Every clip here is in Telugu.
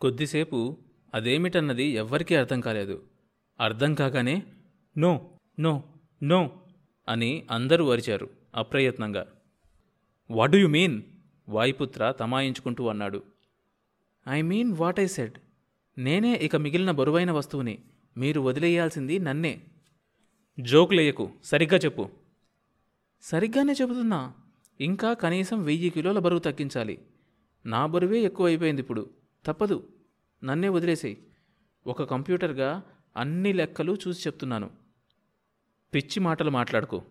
కొద్దిసేపు అదేమిటన్నది ఎవ్వరికీ అర్థం కాలేదు. అర్థం కాగానే నో నో నో అని అందరూ అరిచారు అప్రయత్నంగా. What you mean? వాయుపుత్ర తమాయించుకుంటూ అన్నాడు. I mean what I said. నేనే ఇక మిగిలిన బరువైన వస్తువుని మీరు వదిలేయాల్సింది నన్నే. జోకులేయకు సరిగ్గా చెప్పు. సరిగ్గానే చెబుతున్నా. ఇంకా కనీసం వెయ్యి కిలోల బరువు తగ్గించాలి. నా బరువే ఎక్కువ అయిపోయింది ఇప్పుడు. తప్పదు. నన్నే వదిలేసేయి. ఒక కంప్యూటర్గా అన్ని లెక్కలు చూసి చెప్తున్నాను. పిచ్చి మాటలు మాట్లాడుకో.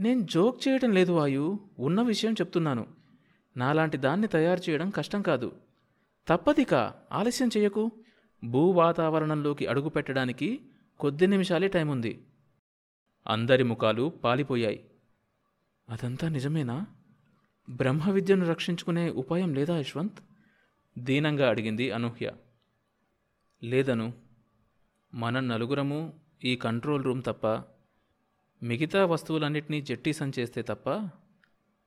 నేను జోక్ చేయడం లేదు వాయు ఉన్న విషయం చెప్తున్నాను. నాలాంటి దాన్ని తయారు చేయడం కష్టం కాదు. తప్పదిక. ఆలస్యం చేయకు. భూ వాతావరణంలోకి అడుగు పెట్టడానికి కొద్ది నిమిషాలే టైం ఉంది అందరి ముఖాలు పాలిపోయాయి. అదంతా నిజమేనా? బ్రహ్మ విద్యను రక్షించుకునే ఉపాయం లేదా యశ్వంత్? దీనంగా అడిగింది అనూహ్య. లేదను మన నలుగురము ఈ కంట్రోల్ రూమ్ తప్ప మిగతా వస్తువులన్నిటినీ జట్టి సంచేస్తే తప్ప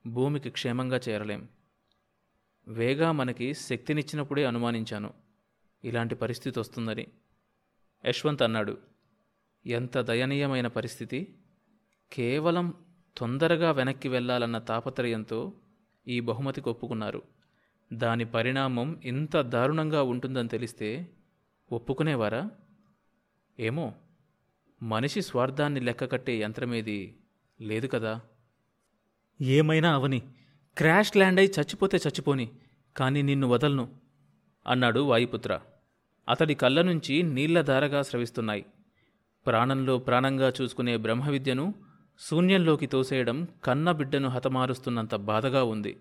భూమికి క్షేమంగా చేరలేం. వేగా మనకి శక్తినిచ్చినప్పుడే అనుమానించాను. ఇలాంటి పరిస్థితి వస్తుందని యశ్వంత్ అన్నాడు ఎంత దయనీయమైన పరిస్థితి. కేవలం తొందరగా వెనక్కి వెళ్ళాలన్న తాపత్రయంతో ఈ బహుమతి ఒప్పుకున్నారు. దాని పరిణామం ఇంత దారుణంగా ఉంటుందని తెలిస్తే ఒప్పుకునేవారా? ఏమో మనిషి స్వార్థాన్ని లెక్కకట్టే యంత్రమేది లేదు కదా. ఏమైనా అవని క్రాష్ ల్యాండ్ అయి చచ్చిపోతే చచ్చిపోని కానీ నిన్ను వదలను అన్నాడు వాయుపుత్ర. అతడి కళ్ళ నుంచి నీళ్ళ ధారగా స్రవిస్తున్నాయి. ప్రాణంలో ప్రాణంగా చూసుకునే బ్రహ్మవిద్యను శూన్యంలోకి తోసేయడం కన్న బిడ్డను హతమారుస్తున్నంత బాధగా ఉంది.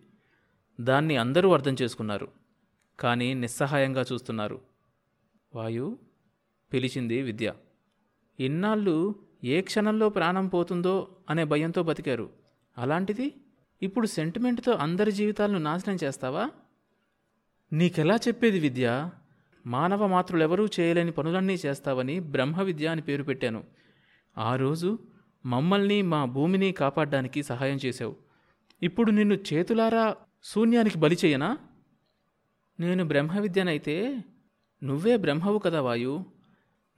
దాన్ని అందరూ అర్థం చేసుకున్నారు. కానీ నిస్సహాయంగా చూస్తున్నారు. వాయు పిలిచింది విద్య. ఇన్నాళ్ళు ఏ క్షణంలో ప్రాణం పోతుందో అనే భయంతో బతికారు. అలాంటిది ఇప్పుడు సెంటిమెంట్తో అందరి జీవితాలను నాశనం చేస్తావా? నీకెలా చెప్పేది విద్య? మానవ మాతృలెవరూ చేయలేని పనులన్నీ చేస్తావని బ్రహ్మ విద్య అని పేరు పెట్టాను. ఆ రోజు మమ్మల్ని మా భూమిని కాపాడడానికి సహాయం చేశావు. ఇప్పుడు నిన్ను చేతులారా శూన్యానికి బలి చేయనా? నేను బ్రహ్మ విద్యనైతే నువ్వే బ్రహ్మవు కదా వాయు.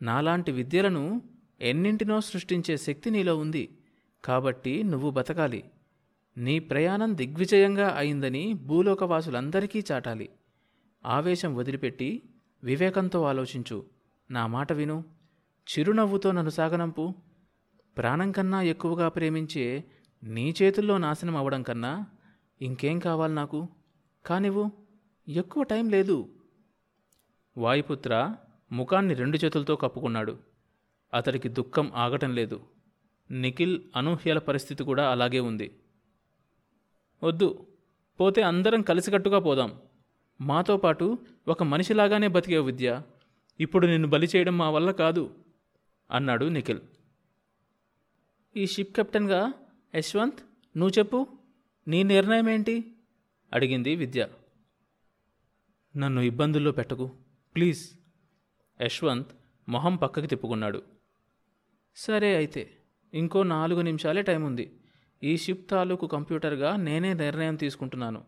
నాలాంటి విద్యలను ఎన్నింటినో సృష్టించే శక్తి నీలో ఉంది. కాబట్టి నువ్వు బతకాలి. నీ ప్రయాణం దిగ్విజయంగా అయిందని భూలోకవాసులందరికీ చాటాలి. ఆవేశం వదిలిపెట్టి వివేకంతో ఆలోచించు. నా మాట విను. చిరునవ్వుతో నన్ను సాగనంపు. ప్రాణం కన్నా ఎక్కువగా ప్రేమించే నీ చేతుల్లో నాశనం అవ్వడం కన్నా ఇంకేం కావాలి నాకు? కానివ్వు ఎక్కువ టైం లేదు. వాయుపుత్ర ముఖాన్ని రెండు చేతులతో కప్పుకున్నాడు. అతడికి దుఃఖం ఆగటం లేదు. నిఖిల్ అనూహ్యల పరిస్థితి కూడా అలాగే ఉంది. వద్దు పోతే అందరం కలిసికట్టుగా పోదాం. మాతో పాటు ఒక మనిషిలాగానే బతికే విద్య. ఇప్పుడు నిన్ను బలి చేయడం మా వల్ల కాదు అన్నాడు నిఖిల్. ఈ షిప్ కెప్టెన్గా యశ్వంత్ నువ్వు చెప్పు. నీ నిర్ణయం ఏంటి అడిగింది విద్య. నన్ను ఇబ్బందుల్లో పెట్టకు. ప్లీజ్. యశ్వంత్ మొహం పక్కకి తిప్పుకున్నాడు. సరే అయితే ఇంకో నాలుగు నిమిషాలే టైం ఉంది ఈ షిప్ తాలూకు కంప్యూటర్గా నేనే నిర్ణయం తీసుకుంటున్నాను.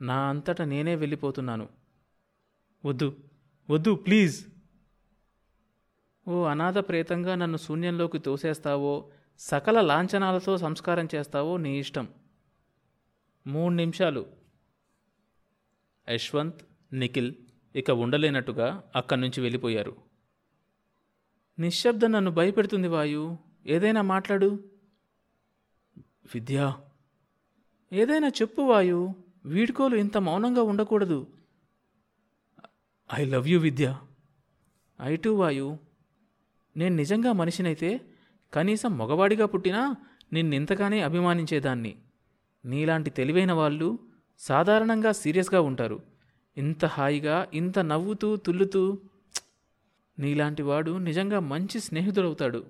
నా అంతటా నేనే వెళ్ళిపోతున్నాను. వద్దు వద్దు ప్లీజ్. ఓ అనాథ ప్రేతంగా నన్ను శూన్యంలోకి తోసేస్తావో సకల లాంఛనాలతో సంస్కారం చేస్తావో నీ ఇష్టం. మూడు నిమిషాలు. యశ్వంత్ నిఖిల్ ఇక ఉండలేనట్టుగా అక్కడి నుంచి వెళ్ళిపోయారు. నిశ్శబ్దం నన్ను భయపెడుతుంది వాయు. ఏదైనా మాట్లాడు. విద్యా ఏదైనా చెప్పు వాయు. వీడ్కోలు ఇంత మౌనంగా ఉండకూడదు. I love you Vidya. I too Vayu నేను నిజంగా మనిషినైతే కనీసం మగవాడిగా పుట్టినా నిన్నింతగానే అభిమానించేదాన్ని. నీలాంటి తెలివైన వాళ్ళు సాధారణంగా సీరియస్గా ఉంటారు. ఇంత హాయిగా ఇంత నవ్వుతూ తుల్లుతూ నీలాంటి వాడు నిజంగా మంచి స్నేహితుడవుతాడు.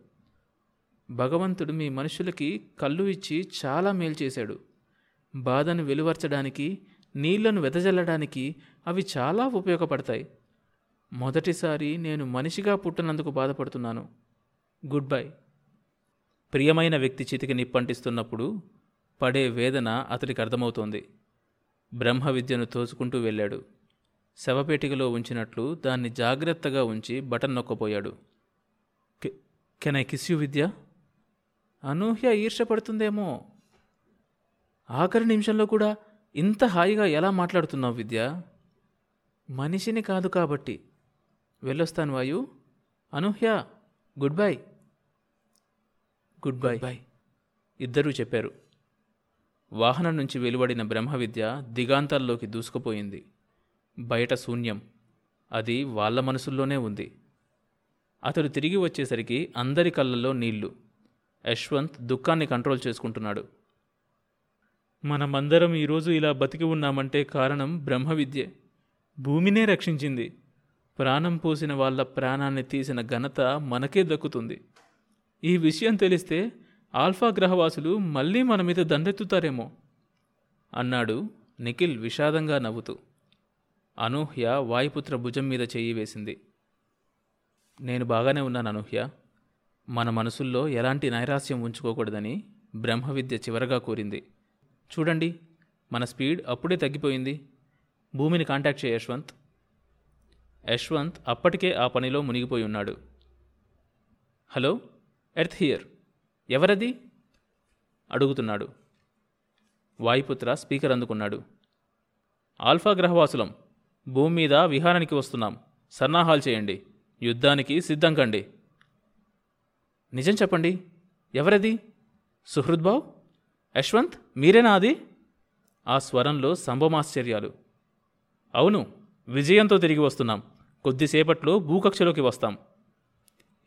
భగవంతుడు మీ మనుషులకి కళ్ళు ఇచ్చి చాలా మేలు చేశాడు. బాధను వెలువర్చడానికి నీళ్ళను వెదజల్లడానికి అవి చాలా ఉపయోగపడతాయి. మొదటిసారి నేను మనిషిగా పుట్టినందుకు బాధపడుతున్నాను. Goodbye. ప్రియమైన వ్యక్తి చితికి నిప్పంటిస్తున్నప్పుడు పడే వేదన అతడికి అర్థమవుతోంది. బ్రహ్మ విద్యను తోచుకుంటూ వెళ్ళాడు. శవపేటికలో ఉంచినట్లు దాన్ని జాగ్రత్తగా ఉంచి button నొక్కపోయాడు. Can I kiss you Vidya? Anuhya ఈర్షపడుతుందేమో ఆఖరి నిమిషంలో కూడా ఇంత హాయిగా ఎలా మాట్లాడుతున్నావు విద్య? మనిషిని కాదు కాబట్టి. వెళ్ళొస్తాను Vayu. Anuhya goodbye. Goodbye. Bye. ఇద్దరూ చెప్పారు. వాహనం నుంచి వెలువడిన బ్రహ్మ విద్య దిగాంతాల్లోకి దూసుకుపోయింది. బయట శూన్యం. అది వాళ్ళ మనసుల్లోనే ఉంది. అతడు తిరిగి వచ్చేసరికి అందరి కళ్ళల్లో నీళ్ళు. యశ్వంత్ దుఃఖాన్ని కంట్రోల్ చేసుకుంటున్నాడు. మనమందరం ఈరోజు ఇలా బతికి ఉన్నామంటే కారణం బ్రహ్మవిద్యే. భూమినే రక్షించింది. ప్రాణం పోసిన వాళ్ళ ప్రాణాన్ని తీసిన ఘనత మనకే దక్కుతుంది. ఈ విషయం తెలిస్తే ఆల్ఫా గ్రహవాసులు మళ్ళీ మన మీద దండెత్తుతారేమో అన్నాడు నిఖిల్ విషాదంగా నవ్వుతూ. అనూహ్య వాయుపుత్ర భుజం మీద చెయ్యి వేసింది. నేను బాగానే ఉన్నాను అనూహ్య. మన మనసుల్లో ఎలాంటి నైరాస్యం ఉంచుకోకూడదని బ్రహ్మవిద్య చివరగా కోరింది. చూడండి మన స్పీడ్ అప్పుడే తగ్గిపోయింది. భూమిని కాంటాక్ట్ చేయ యశ్వంత్. యశ్వంత్ అప్పటికే ఆ పనిలో మునిగిపోయి ఉన్నాడు. Hello Earth here. ఎవరది? అడుగుతున్నాడు. వాయుపుత్ర స్పీకర్ అందుకున్నాడు. ఆల్ఫా గ్రహవాసులం భూమి మీద విహారానికి వస్తున్నాం. సన్నాహాలు చేయండి. యుద్ధానికి సిద్ధం కండి. నిజం చెప్పండి. ఎవరది? సుహృద్బావ్ యశ్వంత్? మీరేనా అది? ఆ స్వరంలో సంభమాశ్చర్యాలు అవును విజయంతో తిరిగి వస్తున్నాం. కొద్దిసేపట్లో భూకక్షలోకి వస్తాం.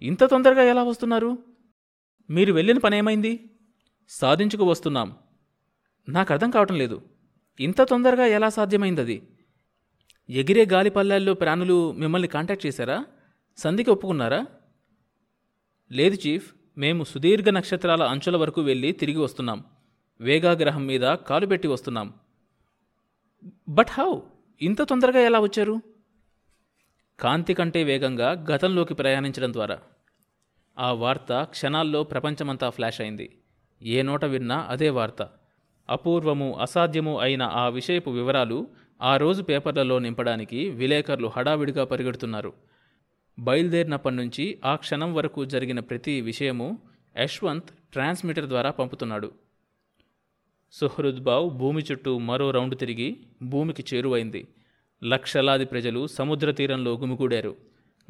ఇంత తొందరగా ఎలా వస్తున్నారు? మీరు వెళ్ళిన పని ఏమైంది సాధించుకు వస్తున్నాం. నాకు అర్థం కావటం లేదు. ఇంత తొందరగా ఎలా సాధ్యమైంది అది ఎగిరే గాలిపల్లెల్లో ప్రాణులు మిమ్మల్ని కాంటాక్ట్ చేశారా? సంధికి ఒప్పుకున్నారా? లేదు చీఫ్ మేము సుదీర్ఘ నక్షత్రాల అంచుల వరకు వెళ్ళి తిరిగి వస్తున్నాం. వేగాగ్రహం మీద కాలు పెట్టి వస్తున్నాం. But how? ఇంత తొందరగా ఎలా వచ్చారు? కాంతి కంటే వేగంగా గతంలోకి ప్రయాణించడం ద్వారా. ఆ వార్త క్షణాల్లో ప్రపంచమంతా ఫ్లాష్ అయింది. ఏ నోట విన్నా అదే వార్త. అపూర్వము అసాధ్యము అయిన ఆ విషయపు వివరాలు ఆ రోజు పేపర్లలో నింపడానికి విలేకరులు హడావిడిగా పరిగెడుతున్నారు. బయలుదేరినప్పటి నుంచి ఆ క్షణం వరకు జరిగిన ప్రతి విషయము యశ్వంత్ ట్రాన్స్మిటర్ ద్వారా పంపుతున్నాడు. సుహృద్బావ్ భూమి చుట్టూ మరో రౌండ్ తిరిగి భూమికి చేరువైంది. లక్షలాది ప్రజలు సముద్ర తీరంలో గుమిగూడారు.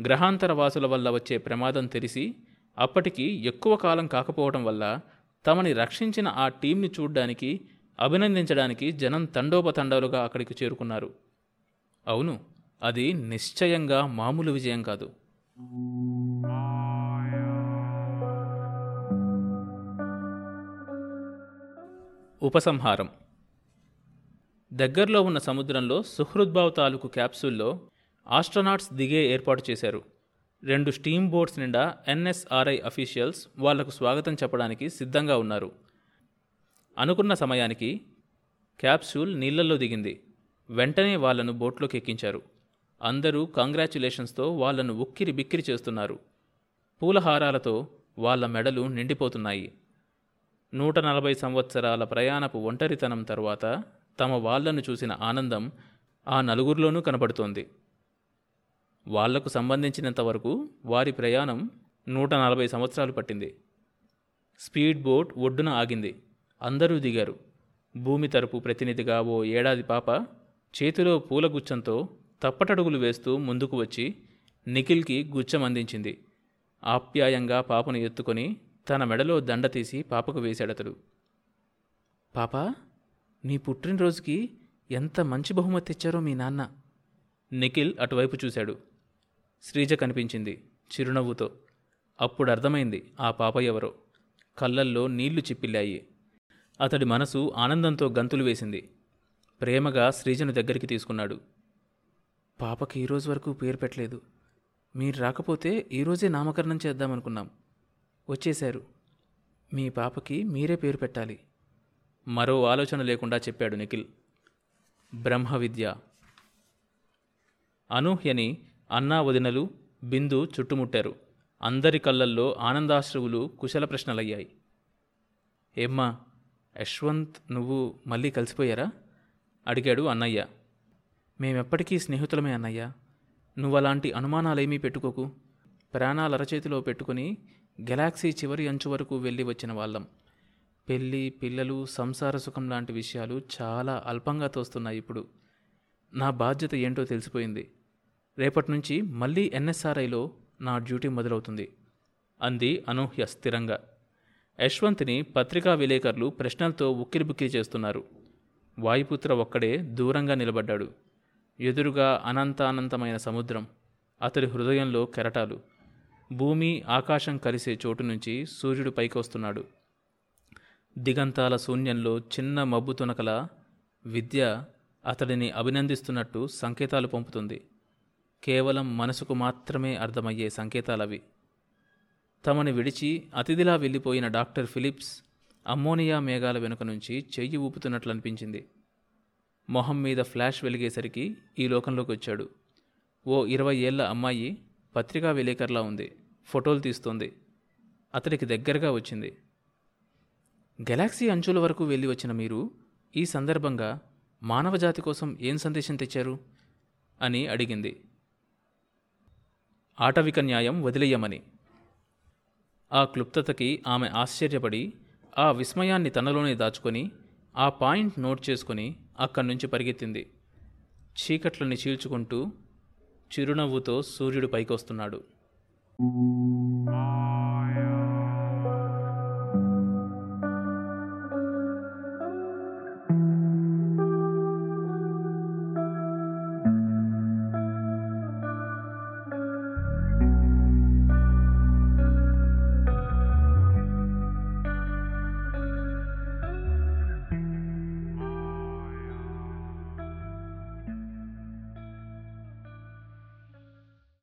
గ్రహాంతర వాసుల వల్ల వచ్చే ప్రమాదం తెలిసి అప్పటికి ఎక్కువ కాలం కాకపోవడం వల్ల తమని రక్షించిన ఆ టీంని చూడ్డానికి అభినందించడానికి జనం తండోపతండాలుగా అక్కడికి చేరుకున్నారు. అవును అది నిశ్చయంగా మామూలు విజయం కాదు. ఉపసంహారం. దగ్గరలో ఉన్న సముద్రంలో సుహృద్భావ తాలూకు క్యాప్సూల్లో ఆస్ట్రనాట్స్ దిగే ఏర్పాటు చేశారు. రెండు స్టీమ్ బోట్స్ నిండా ఎన్ఎస్ఆర్ఐ అఫీషియల్స్ వాళ్ళకు స్వాగతం చెప్పడానికి సిద్ధంగా ఉన్నారు. అనుకున్న సమయానికి క్యాప్సూల్ నీళ్ళలో దిగింది. వెంటనే వాళ్ళను బోట్లోకి ఎక్కించారు. అందరూ కంగ్రాచ్యులేషన్స్తో వాళ్ళను ఉక్కిరి బిక్కిరి చేస్తున్నారు. పూలహారాలతో వాళ్ళ మెడలు నిండిపోతున్నాయి. నూట నలభై సంవత్సరాల ప్రయాణపు ఒంటరితనం తరువాత తమ వాళ్ళను చూసిన ఆనందం ఆ నలుగురిలోనూ కనబడుతోంది. వాళ్ళకు సంబంధించినంతవరకు వారి ప్రయాణం నూట నలభై సంవత్సరాలు పట్టింది. స్పీడ్ బోట్ ఒడ్డున ఆగింది. అందరూ దిగారు. భూమి తరపు ప్రతినిధిగా ఓ ఏడాది పాప చేతిలో పూలగుచ్చంతో తప్పటడుగులు వేస్తూ ముందుకు వచ్చి నిఖిల్కి గుచ్చం అందించింది. ఆప్యాయంగా పాపను ఎత్తుకొని తన మెడలో దండ తీసి పాపకు వేశాడతడు. పాప నీ పుట్టినరోజుకి ఎంత మంచి బహుమతి తెచ్చారో మీ నాన్న నిఖిల్ అటువైపు చూశాడు. శ్రీజ కనిపించింది చిరునవ్వుతో. అప్పుడు అర్థమైంది ఆ పాప ఎవరో. కళ్ళల్లో నీళ్ళు చిప్పిల్లాయి. అతడి మనసు ఆనందంతో గంతులు వేసింది. ప్రేమగా శ్రీజను దగ్గరికి తీసుకున్నాడు. పాపకి ఈరోజు వరకు పేరు పెట్టలేదు. మీరు రాకపోతే ఈరోజే నామకరణం చేద్దామనుకున్నాం. వచ్చేశారు. మీ పాపకి మీరే పేరు పెట్టాలి. మరో ఆలోచన లేకుండా చెప్పాడు నిఖిల్. బ్రహ్మ విద్య అనూహ్యని అన్నా వదినలు బిందు చుట్టుముట్టారు. అందరి కళ్ళల్లో ఆనందాశ్రువులు కుశల ప్రశ్నలయ్యాయి. ఏమ్మా యశ్వంత్ నువ్వు మళ్ళీ కలిసిపోయారా? అడిగాడు అన్నయ్య. మేమెప్పటికీ స్నేహితులమే అన్నయ్య. నువ్వలాంటి అనుమానాలేమీ పెట్టుకోకు. ప్రాణాలు అరచేతిలో పెట్టుకుని గెలాక్సీ చివరి అంచు వరకు వెళ్ళి వచ్చిన వాళ్ళం. పెళ్ళి పిల్లలు సంసార సుఖం లాంటి విషయాలు చాలా అల్పంగా తోస్తున్నాయి ఇప్పుడు. నా బాధ్యత ఏంటో తెలిసిపోయింది. రేపటి నుంచి మళ్ళీ ఎన్ఎస్ఆర్ఐలో నా డ్యూటీ మొదలవుతుంది. అంది అనూహ్య స్థిరంగా. యశ్వంత్ని పత్రికా విలేకరులు ప్రశ్నలతో ఉక్కిరిబుక్కిరి చేస్తున్నారు. వాయుపుత్ర ఒక్కడే దూరంగా నిలబడ్డాడు. ఎదురుగా అనంతానంతమైన సముద్రం అతడి హృదయంలో కెరటాలు. భూమి ఆకాశం కలిసే చోటు నుంచి సూర్యుడు పైకి వస్తున్నాడు దిగంతాల శూన్యంలో చిన్న మబ్బు తునకల విద్య అతడిని అభినందిస్తున్నట్టు సంకేతాలు పంపుతుంది. కేవలం మనసుకు మాత్రమే అర్థమయ్యే సంకేతాలవి. తమని విడిచి అతిథిలా వెళ్ళిపోయిన డాక్టర్ ఫిలిప్స్ అమ్మోనియా మేఘాల వెనుక నుంచి చెయ్యి ఊపుతున్నట్లు అనిపించింది మొహం మీద ఫ్లాష్ వెలిగేసరికి ఈ లోకంలోకి వచ్చాడు. ఓ ఇరవై ఏళ్ళ అమ్మాయి పత్రికా విలేకరులా ఉంది. ఫోటోలు తీస్తోంది. అతడికి దగ్గరగా వచ్చింది. గెలాక్సీ అంచుల వరకు వెళ్ళి వచ్చిన మీరు ఈ సందర్భంగా మానవజాతి కోసం ఏం సందేశం తెచ్చారు? అని అడిగింది. ఆటవిక న్యాయం వదిలేయమని. ఆ క్లుప్తతకి ఆమె ఆశ్చర్యపడి ఆ విస్మయాన్ని తనలోనే దాచుకొని ఆ పాయింట్ నోట్ చేసుకొని అక్కడి నుంచి పరిగెత్తింది. చీకట్లని చీల్చుకుంటూ చిరునవ్వుతో సూర్యుడు పైకొస్తున్నాడు.